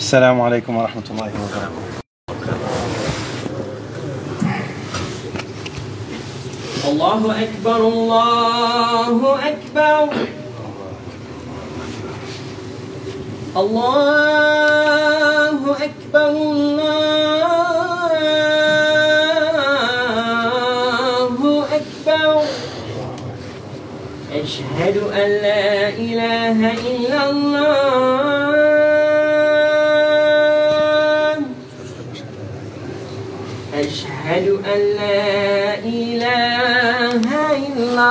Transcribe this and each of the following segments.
السلام عليكم ورحمة الله وبركاته. الله أكبر الله أكبر. الله أكبر الله أكبر. أشهد أن لا إله إلا الله.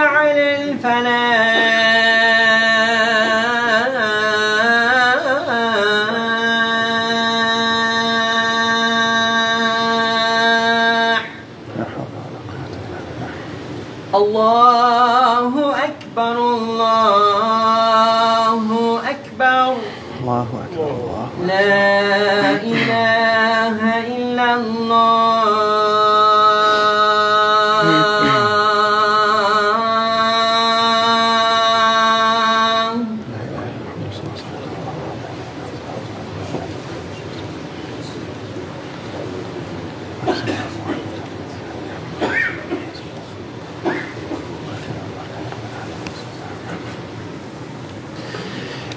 على الفلاح.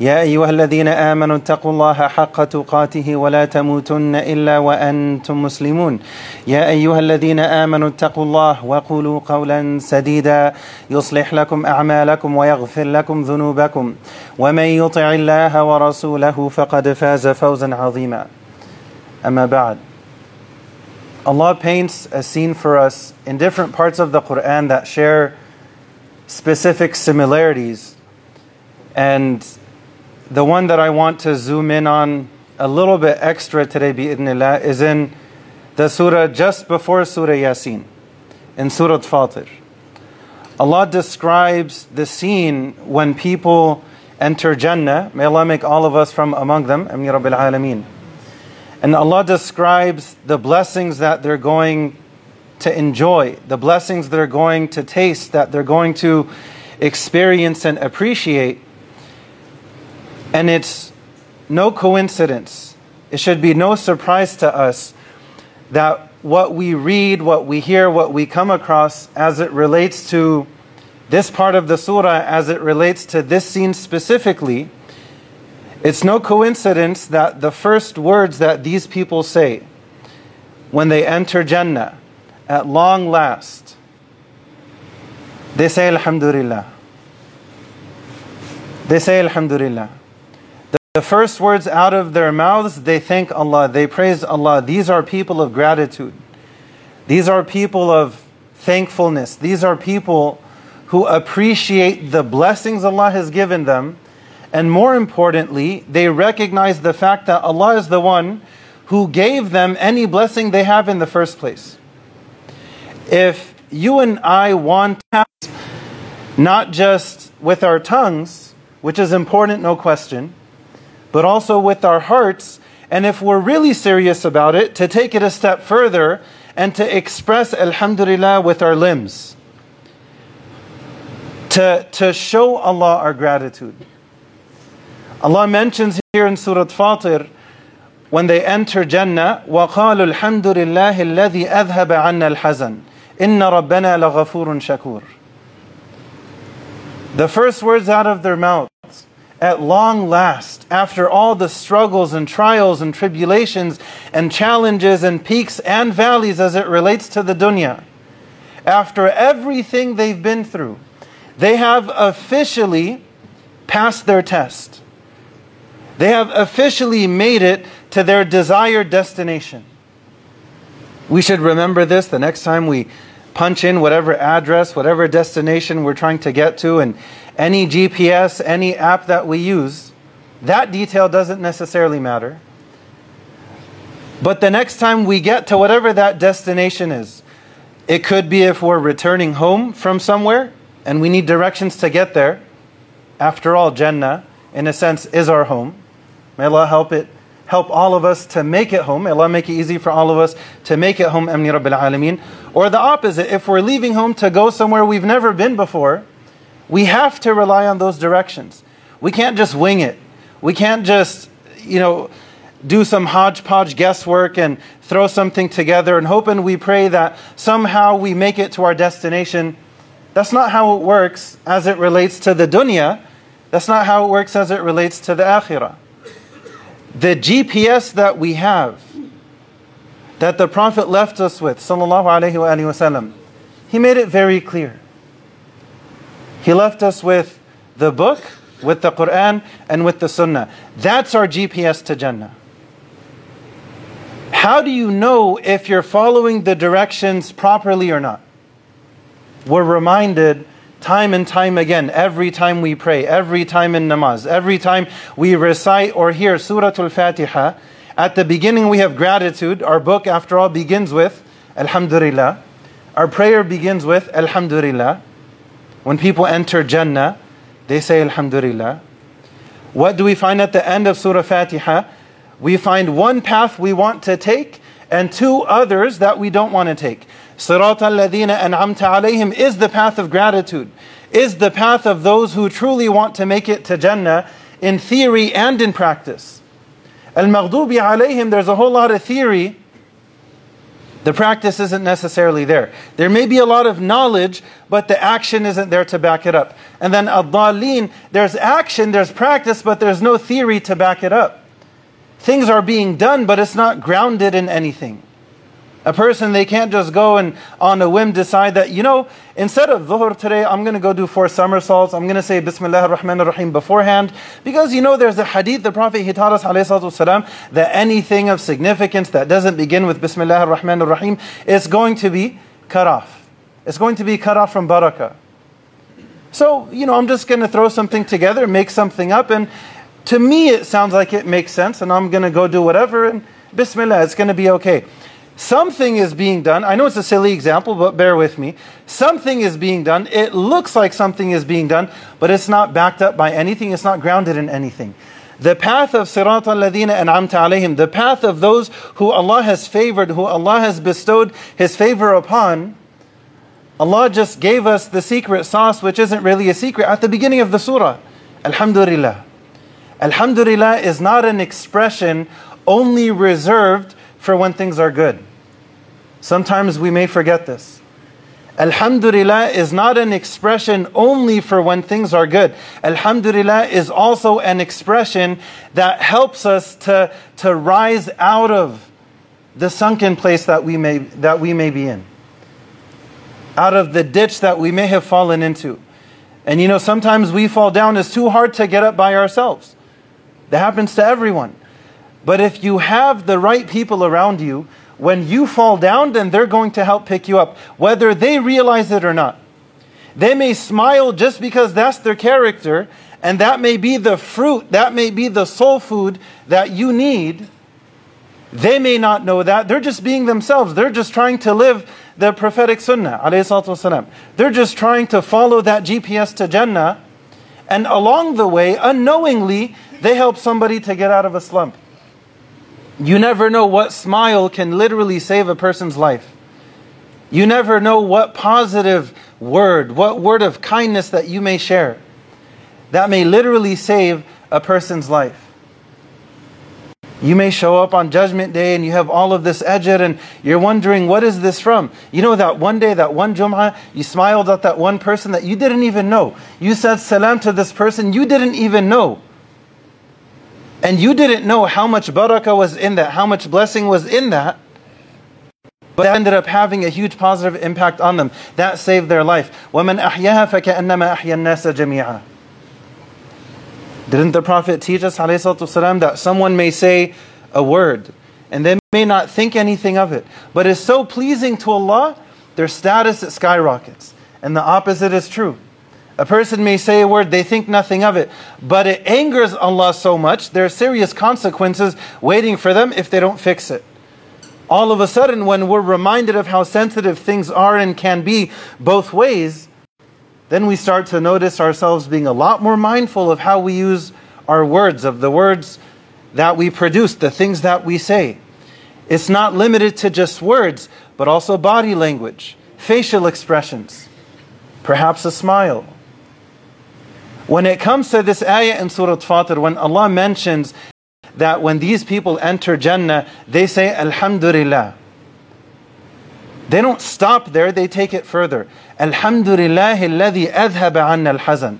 يا أيها الذين آمنوا اتقوا الله حق تقاته ولا تموتن إلا وأنتم مسلمون يا أيها الذين آمنوا اتقوا الله وقولوا قولا سديدا يصلح لكم أعمالكم ويغفر لكم ذنوبكم ومن يطع الله ورسوله فقد فاز فوزا عظيما أما بعد Allah paints a scene for us in different parts of the Quran that share specific similarities. And the one that I want to zoom in on a little bit extra today, bi'idhnillah, is in the surah just before Surah Yasin, in Surah Fatir. Allah describes the scene when people enter Jannah. May Allah make all of us from among them. Ameen Rabbil Alameen. And Allah describes the blessings that they're going to enjoy, the blessings they're going to taste, that they're going to experience and appreciate. And it's no coincidence, it should be no surprise to us that what we read, what we hear, what we come across as it relates to this part of the surah, as it relates to this scene specifically, it's no coincidence that the first words that these people say when they enter Jannah at long last, they say Alhamdulillah. They say Alhamdulillah. The, first words out of their mouths, they thank Allah, they praise Allah. These are people of gratitude. These are people of thankfulness. These are people who appreciate the blessings Allah has given them. And more importantly, they recognize the fact that Allah is the one who gave them any blessing they have in the first place. If you and I want not just with our tongues, which is important, no question, but also with our hearts. And if we're really serious about it, to take it a step further and to express Alhamdulillah with our limbs. To, to show Allah our gratitude. Allah mentions here in Surah Fatir when they enter Jannah, وَقَالُوا الْحَمْدُ لِلَّهِ الَّذِي أَذْهَبَ عَنَّا الْحَزَنَ إِنَّ رَبَّنَا لَغَفُورٌ شَكُورٌ The first words out of their mouths, at long last, after all the struggles and trials and tribulations and challenges and peaks and valleys as it relates to the dunya, after everything they've been through, they have officially passed their test. They have officially made it to their desired destination. We should remember this the next time we punch in whatever address, whatever destination we're trying to get to, and any GPS, any app that we use, that detail doesn't necessarily matter. But the next time we get to whatever that destination is, it could be if we're returning home from somewhere and we need directions to get there. After all, Jannah, in a sense, is our home. May Allah help it, help all of us to make it home. Allah make it easy for all of us to make it home, Ameen Rabbil Alameen. Or the opposite, if we're leaving home to go somewhere we've never been before, we have to rely on those directions. We can't just wing it. We can't just, you know, do some hodgepodge guesswork and throw something together and hope and we pray that somehow we make it to our destination. That's not how it works as it relates to the dunya. That's not how it works as it relates to the akhirah. The GPS that we have, that the Prophet left us with, sallallahu alaihi wasallam, he made it very clear. He left us with the book, with the Quran, and with the Sunnah. That's our GPS to Jannah. How do you know if you're following the directions properly or not? We're reminded time and time again, every time we pray, every time in namaz, every time we recite or hear Surah Al Fatiha. At the beginning, we have gratitude. Our book, after all, begins with Alhamdulillah. Our prayer begins with Alhamdulillah. When people enter Jannah, they say Alhamdulillah. What do we find at the end of Surah Fatiha? We find one path we want to take and two others that we don't want to take. Sirat al-ladina an'amta alayhim is the path of gratitude, is the path of those who truly want to make it to Jannah in theory and in practice. Al-maghdubi alayhim, there's a whole lot of theory. The practice isn't necessarily there. There may be a lot of knowledge, but the action isn't there to back it up. And then ad there's action, there's practice, but there's no theory to back it up things are being done, but it's not grounded in anything. A person, they can't just go and on a whim decide that, you know, instead of dhuhr today, I'm going to go do four somersaults. I'm going to say Bismillah ar-Rahman ar-Rahim beforehand. Because, you know, there's a hadith, the Prophet, he taught us, والسلام, that anything of significance that doesn't begin with Bismillah ar-Rahman ar-Rahim is going to be cut off. It's going to be cut off from barakah. So, you know, I'm just going to throw something together, make something up, and to me, it sounds like it makes sense, and I'm going to go do whatever, and Bismillah, it's going to be okay. Something is being done. I know it's a silly example, but bear with me. Something is being done. It looks like something is being done, but it's not backed up by anything. It's not grounded in anything. The path of Sirat al-Ladina an'amta alayhim, the path of those who Allah has favored, who Allah has bestowed His favor upon, Allah just gave us the secret sauce, which isn't really a secret, at the beginning of the surah. Alhamdulillah. Alhamdulillah is not an expression only reserved for when things are good. Sometimes we may forget this. Alhamdulillah is not an expression only for when things are good. Alhamdulillah is also an expression that helps us to, to rise out of the sunken place that we may, that we may be in, out of the ditch that we may have fallen into. And you know, sometimes we fall down, it's too hard to get up by ourselves. That happens to everyone. But if you have the right people around you, when you fall down, then they're going to help pick you up, whether they realize it or not. They may smile just because that's their character, and that may be the fruit, that may be the soul food that you need. They may not know that. They're just being themselves. They're just trying to live the prophetic sunnah. They're just trying to follow that GPS to Jannah. And along the way, unknowingly, They help somebody to get out of a slump. You never know what smile can literally save a person's life. You never know what positive word, what word of kindness that you may share that may literally save a person's life. You may show up on Judgment Day and you have all of this ajr and you're wondering, what is this from? You know, that one day, that one Jum'ah, you smiled at that one person that you didn't even know. You said salam to this person you didn't even know And you didn't know how much barakah was in that, how much blessing was in that. But that ended up having a huge positive impact on them. That saved their life. وَمَنْ أَحْيَاهَا فَكَأَنَّمَا أَحْيَا النَّاسَ جَمِيعًا didn't the Prophet teach us والسلام, that someone may say a word and they may not think anything of it, but is so pleasing to Allah, their status it skyrockets. And the opposite is true. A person may say a word, they think nothing of it, but it angers Allah so much, there are serious consequences waiting for them if they don't fix it. All of a sudden, when we're reminded of how sensitive things are and can be both ways, then we start to notice ourselves being a lot more mindful of how we use our words, of the words that we produce, the things that we say. It's not limited to just words, but also body language, facial expressions, perhaps a smile. When it comes to this ayah in Surah Fatir, when Allah mentions that when these people enter Jannah, they say Alhamdulillah. They don't stop there, they take it further. Alhamdulillah alladhi adhaba anna al-hazan.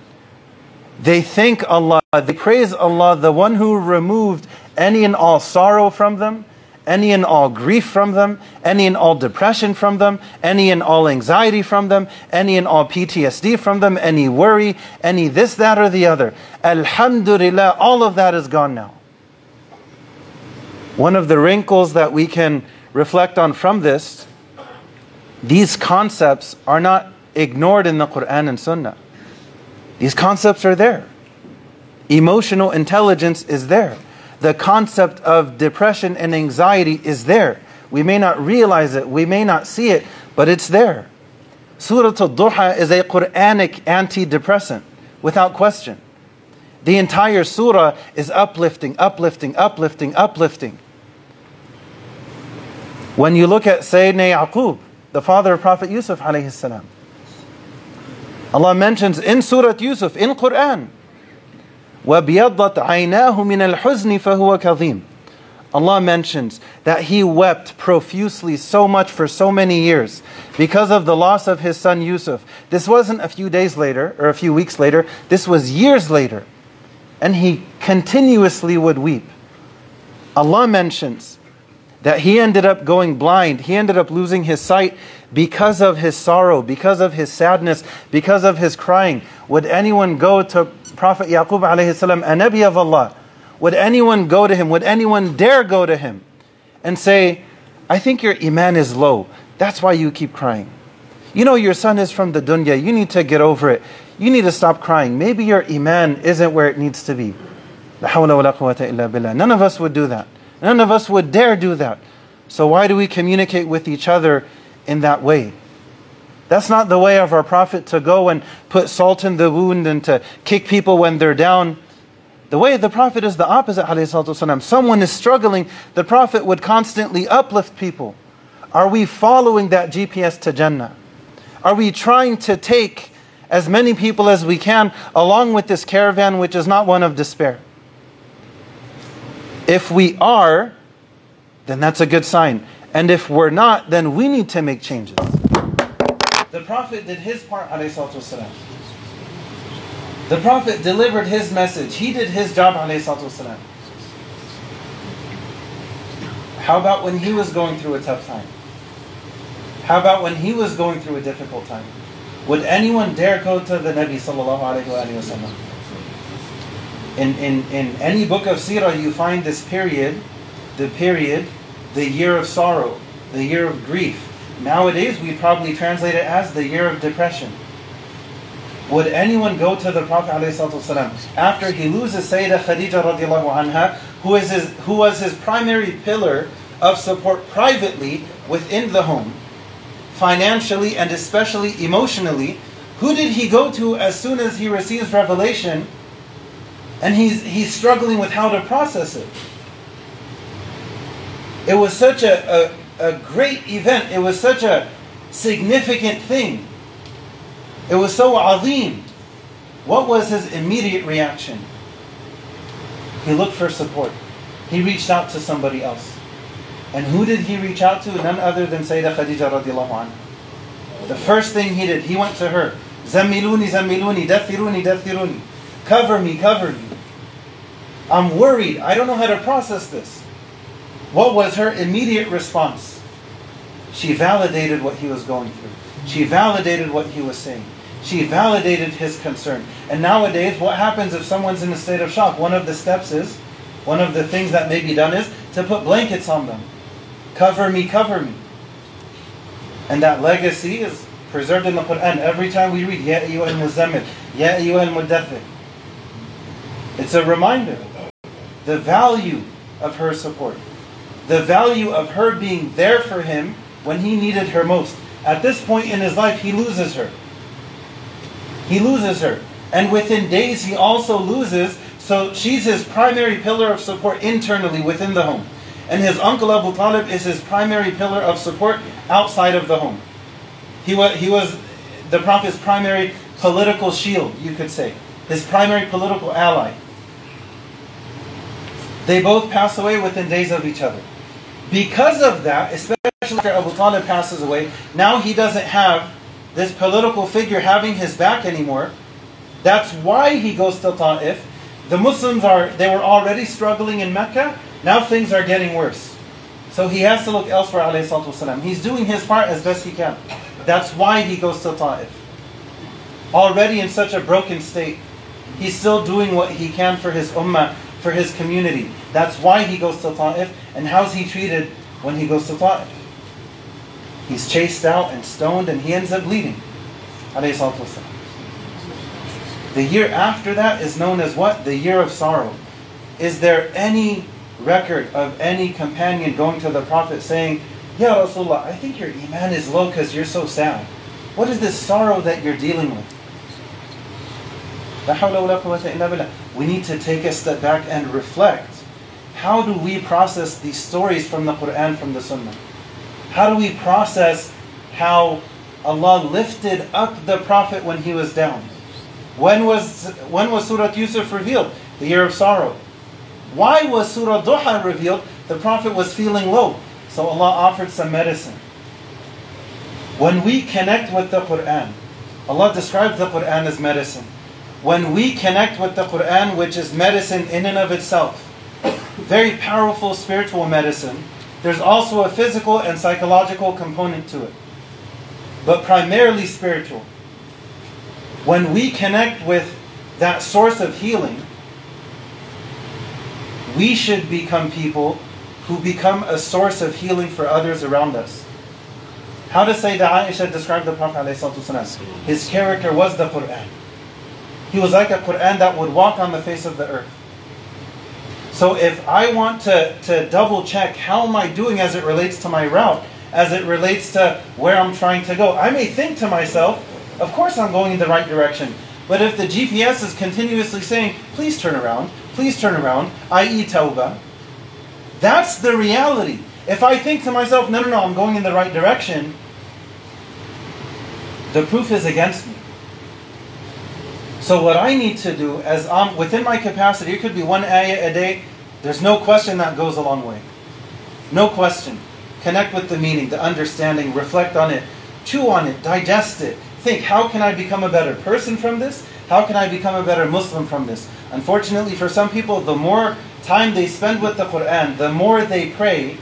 They thank Allah, they praise Allah, the one who removed any and all sorrow from them, any and all grief from them, any and all depression from them, any and all anxiety from them, any and all PTSD from them, any worry, any this, that, or the other. Alhamdulillah, all of that is gone now. One of the wrinkles that we can reflect on from this these concepts are not ignored in the Quran and Sunnah. These concepts are there. Emotional intelligence is there. The concept of depression and anxiety is there. We may not realize it, we may not see it, but it's there. Surah Al-Duha is a Quranic antidepressant, without question. The entire surah is uplifting, uplifting, uplifting, uplifting. When you look at Sayyidina Yaqub, the father of Prophet Yusuf. Allah mentions in Surah Yusuf, in Quran, وَبْيَضَّتْ عَيْنَاهُ مِنَ الْحُزْنِ فَهُوَ كَظِيمٌ Allah mentions that he wept profusely so much for so many years because of the loss of his son Yusuf. This wasn't a few days later or a few weeks later, this was years later. And he continuously would weep. Allah mentions that he ended up going blind. He ended up losing his sight because of his sorrow, because of his sadness, because of his crying. Would anyone go to Prophet Yaqub alayhi salam, a Nabi of Allah? Would anyone go to him? Would anyone dare go to him and say, I think your iman is low. That's why you keep crying. You know your son is from the dunya. You need to get over it. You need to stop crying. Maybe your iman isn't where it needs to be. None of us would do that. None of us would dare do that. So why do we communicate with each other in that way? That's not the way of our Prophet to go and put salt in the wound and to kick people when they're down. The way of the Prophet is the opposite. Someone is struggling, the Prophet would constantly uplift people. Are we following that GPS to Jannah? Are we trying to take as many people as we can along with this caravan, which is not one of despair? If we are, then that's a good sign. And if we're not, then we need to make changes. The Prophet did his part, والسلام. The Prophet delivered his message. He did his job, والسلام. How about when he was going through a tough time? How about when he was going through a difficult time? Would anyone dare go to the Nabi sallallahu alayhi wa sallam? in, in, in any book of Sirah, you find this period, the period, the year of sorrow, the year of grief. Nowadays, we probably translate it as the year of depression. Would anyone go to the Prophet ﷺ after he loses Sayyidah Khadija radiallahu anha, who, is his, who was his primary pillar of support privately within the home, financially and especially emotionally? Who did he go to as soon as he receives revelation And he's, he's struggling with how to process it. It was such a, a, a great event. It was such a significant thing. It was so azim. What was his immediate reaction? He looked for support. He reached out to somebody else. And who did he reach out to? None other than Sayyidah Khadija radiallahu anha. The first thing he did, he went to her. Zammiluni, zammiluni, dathiruni, dathiruni. Cover me, cover me. I'm worried. I don't know how to process this. What was her immediate response? She validated what he was going through. She validated what he was saying. She validated his concern. And nowadays, what happens if someone's in a state of shock? One of the steps is, one of the things that may be done is to put blankets on them. Cover me, cover me. And that legacy is preserved in the Quran. Every time we read, Ya ayyuha al-muzammil, Ya ayyuha al-muddathir. It's a reminder. The value of her support. The value of her being there for him when he needed her most. At this point in his life, he loses her. He loses her. And within days, he also loses. So she's his primary pillar of support internally within the home. And his uncle Abu Talib is his primary pillar of support outside of the home. He was, he was the Prophet's primary political shield, you could say. His primary political ally. They both pass away within days of each other. Because of that, especially after Abu Talib passes away, now he doesn't have this political figure having his back anymore. That's why he goes to Ta'if. The Muslims are, they were already struggling in Mecca. Now things are getting worse. So he has to look elsewhere, wasalam. He's doing his part as best he can. That's why he goes to Ta'if. Already in such a broken state, he's still doing what he can for his ummah, for his community. That's why he goes to Ta'if. And how's he treated when he goes to Ta'if? He's chased out and stoned and he ends up bleeding. The year after that is known as what? The year of sorrow. Is there any record of any companion going to the Prophet saying, Ya Rasulullah, I think your iman is low because you're so sad. What is this sorrow that you're dealing with? We need to take a step back and reflect. How do we process these stories from the Quran, from the Sunnah? How do we process how Allah lifted up the Prophet when he was down? When was when was Surah Yusuf revealed? The year of sorrow. Why was Surah Duha revealed? The Prophet was feeling low. So Allah offered some medicine. When we connect with the Quran, Allah describes the Quran as medicine. When we connect with the Quran, which is medicine in and of itself, very powerful spiritual medicine, there's also a physical and psychological component to it, but primarily spiritual. When we connect with that source of healing, we should become people who become a source of healing for others around us. How does Sayyidah Aisha describe the Prophet ﷺ? His character was the Quran. He was like a Quran that would walk on the face of the earth. So if I want to, to double check how am I doing as it relates to my route, as it relates to where I'm trying to go, I may think to myself, of course I'm going in the right direction. But if the GPS is continuously saying, please turn around, please turn around, i.e. tawbah, that's the reality. If I think to myself, no, no, no, I'm going in the right direction, the proof is against me. So what I need to do, as I'm within my capacity, it could be one ayah a day. There's no question that goes a long way. No question. Connect with the meaning, the understanding, reflect on it, chew on it, digest it. Think, how can I become a better person from this? How can I become a better Muslim from this? Unfortunately, for some people, the more time they spend with the Quran, the more they pray,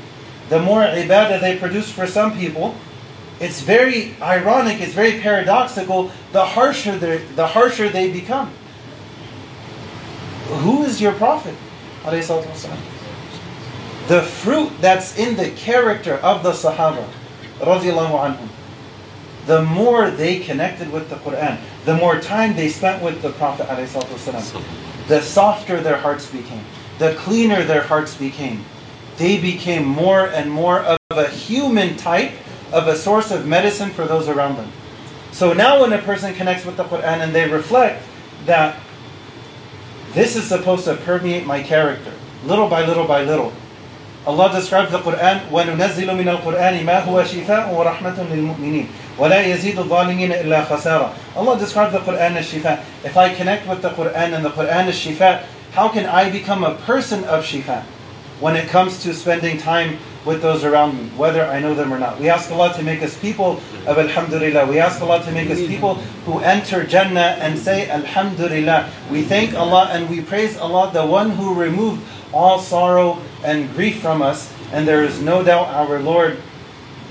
the more ibadah they produce for some people, it's very ironic, it's very paradoxical, the harsher, the harsher they become. Who is your prophet? The fruit that's in the character of the Sahaba, the more they connected with the Quran, the more time they spent with the Prophet the softer their hearts became, the cleaner their hearts became. They became more and more of a human type, of a source of medicine for those around them. So now, when a person connects with the Quran and they reflect that this is supposed to permeate my character, little by little by little. Allah describes the Quran, وَنُنَزِّلُ مِنَ الْقُرْآنِ مَا هُوَ شِفَاءٌ وَرَحْمَةٌ لِلْمُؤْمِنِينَ وَلَا يَزِيدُ الظَّالِمِينَ إِلَّا خَسَارًا Allah describes the Quran as shifa. If I connect with the Quran and the Quran is shifa, how can I become a person of shifa when it comes to spending time with those around me, whether I know them or not? We ask Allah to make us people of Alhamdulillah. We ask Allah to make us people who enter Jannah and say Alhamdulillah. We thank Allah and we praise Allah, the one who removed all sorrow and grief from us. And there is no doubt our Lord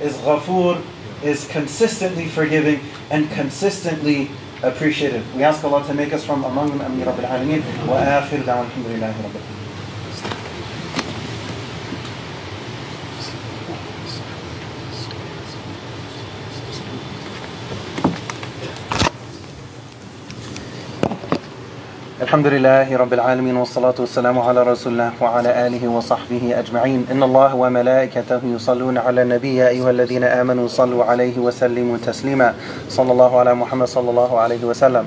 is Ghafoor, is consistently forgiving and consistently appreciative. We ask Allah to make us from among them. Ameen Rabbil Alameen. Wa akhir da'wan alhamdulillahi Rabbil الحمد لله رب العالمين والصلاة والسلام على رسول الله وعلى آله وصحبه أجمعين. إن الله وملائكته يصلون على النبي يا أيها الذين آمنوا صلوا عليه وسلموا تسليما. صلى الله على محمد صلى الله عليه وسلم.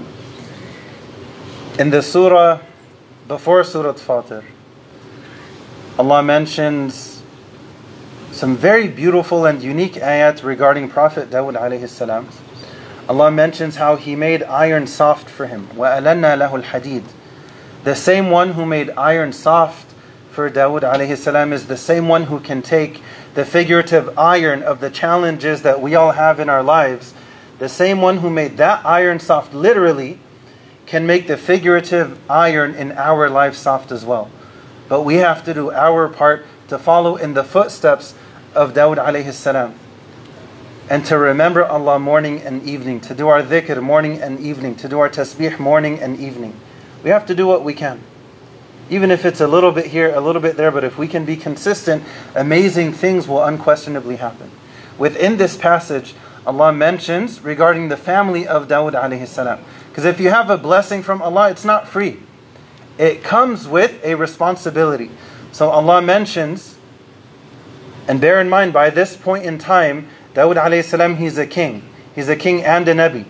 In the surah before Surah Fatir Allah mentions some very beautiful and unique ayat regarding Prophet Dawud alayhi salam. Allah mentions how He made iron soft for him. وَأَلَنَّا لَهُ الْحَدِيدِ The same one who made iron soft for Dawood alayhi salam is the same one who can take the figurative iron of the challenges that we all have in our lives. The same one who made that iron soft literally can make the figurative iron in our life soft as well. But we have to do our part to follow in the footsteps of Dawood alayhi salam and to remember Allah morning and evening, to do our dhikr morning and evening, to do our tasbih morning and evening. We have to do what we can. Even if it's a little bit here, a little bit there, but if we can be consistent, amazing things will unquestionably happen. Within this passage, Allah mentions regarding the family of Dawud alayhi salam. Because if you have a blessing from Allah, it's not free. It comes with a responsibility. So Allah mentions, and bear in mind, by this point in time, Dawud alayhi salam, he's a king. He's a king and a Nabi.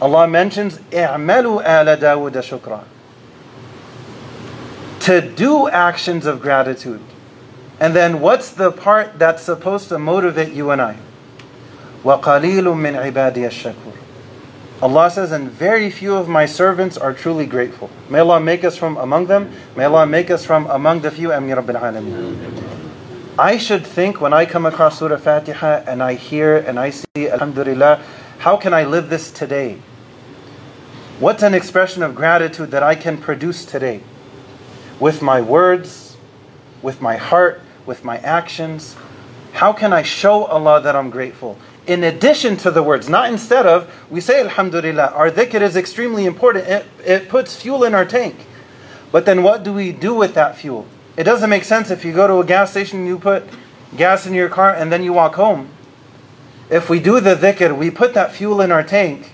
Allah mentions, اعملوا آل داود شكرا. To do actions of gratitude. And then what's the part that's supposed to motivate you and I? وَقَلِيلٌ مِّنْ عِبَادِيَ الشَّكُورِ Allah says, and very few of my servants are truly grateful. May Allah make us from among them. May Allah make us from among the few. Ameen Rabbil Alameen. I should think when I come across Surah Fatiha and I hear and I see Alhamdulillah, how can I live this today? What's an expression of gratitude that I can produce today? With my words, with my heart, with my actions. How can I show Allah that I'm grateful? In addition to the words, not instead of, we say Alhamdulillah. Our dhikr is extremely important. It, it puts fuel in our tank. But then what do we do with that fuel? It doesn't make sense if you go to a gas station, you put gas in your car, and then you walk home. If we do the dhikr, we put that fuel in our tank,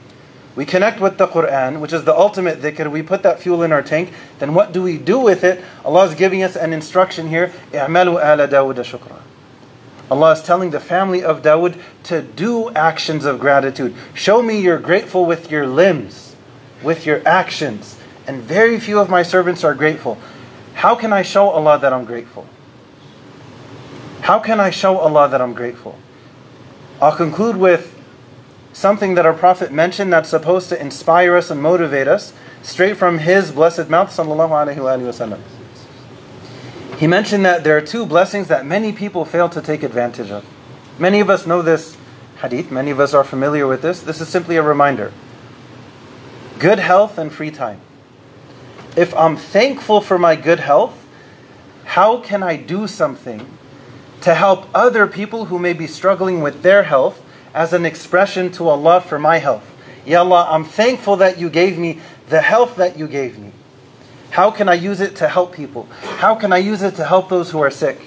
we connect with the Quran, which is the ultimate dhikr, we put that fuel in our tank, then what do we do with it? Allah is giving us an instruction here اعملوا آل داود شكرا. Allah is telling the family of Dawood to do actions of gratitude. Show me you're grateful with your limbs, with your actions. And very few of my servants are grateful. How can I show Allah that I'm grateful? How can I show Allah that I'm grateful? I'll conclude with something that our Prophet mentioned that's supposed to inspire us and motivate us, straight from his blessed mouth. He mentioned that there are two blessings that many people fail to take advantage of. Many of us know this hadith, many of us are familiar with this. This is simply a reminder good health and free time. If I'm thankful for my good health, how can I do something to help other people who may be struggling with their health as an expression to Allah for my health? Ya Allah, I'm thankful that you gave me the health that you gave me. How can I use it to help people? How can I use it to help those who are sick?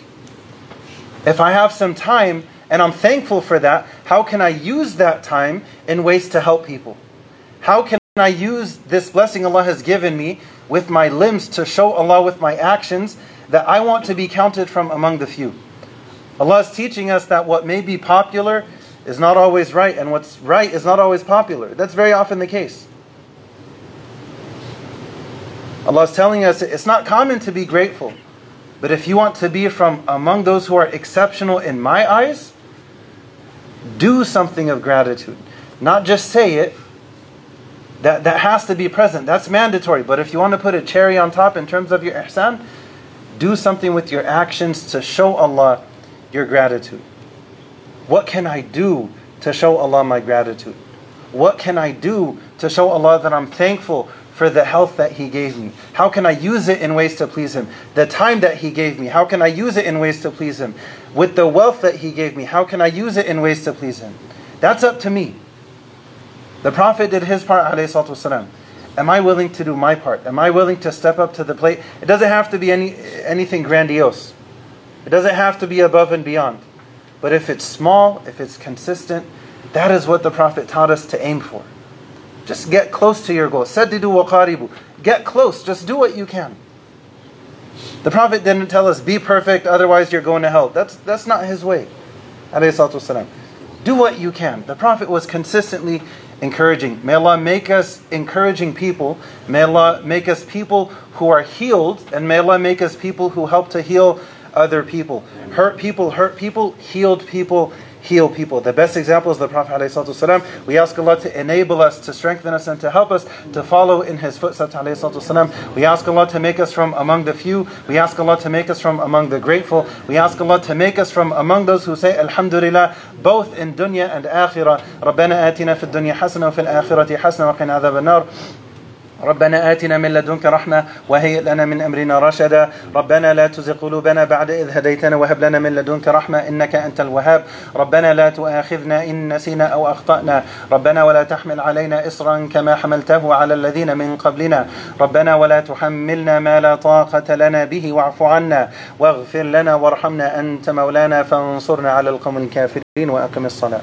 If I have some time and I'm thankful for that, how can I use that time in ways to help people? How can I use this blessing Allah has given me with my limbs to show Allah with my actions that I want to be counted from among the few? Allah is teaching us that what may be popular is not always right, and what's right is not always popular. That's very often the case. Allah is telling us it's not common to be grateful. But if you want to be from among those who are exceptional in my eyes, do something of gratitude. Not just say it. That, that has to be present. That's mandatory. But if you want to put a cherry on top in terms of your ihsan, do something with your actions to show Allah your gratitude. What can I do to show Allah my gratitude? What can I do to show Allah that I'm thankful for the health that He gave me? How can I use it in ways to please Him? The time that He gave me, how can I use it in ways to please Him? With the wealth that He gave me, how can I use it in ways to please Him? That's up to me. The Prophet did his part, والسلام. Am I willing to do my part? Am I willing to step up to the plate? It doesn't have to be any anything grandiose. It doesn't have to be above and beyond. But if it's small, if it's consistent, that is what the Prophet taught us to aim for. Just get close to your goal. Saddidu wa qaribu. Get close. Just do what you can. The Prophet didn't tell us, be perfect, otherwise you're going to hell. That's, that's not his way. Alayhi salatu wasalam. Do what you can. The Prophet was consistently encouraging. May Allah make us encouraging people. May Allah make us people who are healed. And may Allah make us people who help to heal other people. Hurt people, hurt people, healed people, heal people. The best example is the Prophet ﷺ. We ask Allah to enable us, to strengthen us, and to help us to follow in his footsteps. ﷺ. We ask Allah to make us from among the few. We ask Allah to make us from among the grateful. We ask Allah to make us from among those who say Alhamdulillah, both in dunya and akhirah. ربنا آتنا في الدنيا حسنة وفي الآخرة حسنة وقنا عذاب النار ربنا آتنا من لدنك رحمة وهيئ لنا من أمرنا رشدا. ربنا لا تزغ قلوبنا بعد إذ هديتنا وهب لنا من لدنك رحمة إنك أنت الوهاب. ربنا لا تؤاخذنا إن نسينا أو أخطأنا. ربنا ولا تحمل علينا إصرا كما حملته على الذين من قبلنا. ربنا ولا تحملنا ما لا طاقة لنا به. واعف عنا واغفر لنا وارحمنا أنت مولانا. فانصرنا على القوم الكافرين وأقم الصلاة.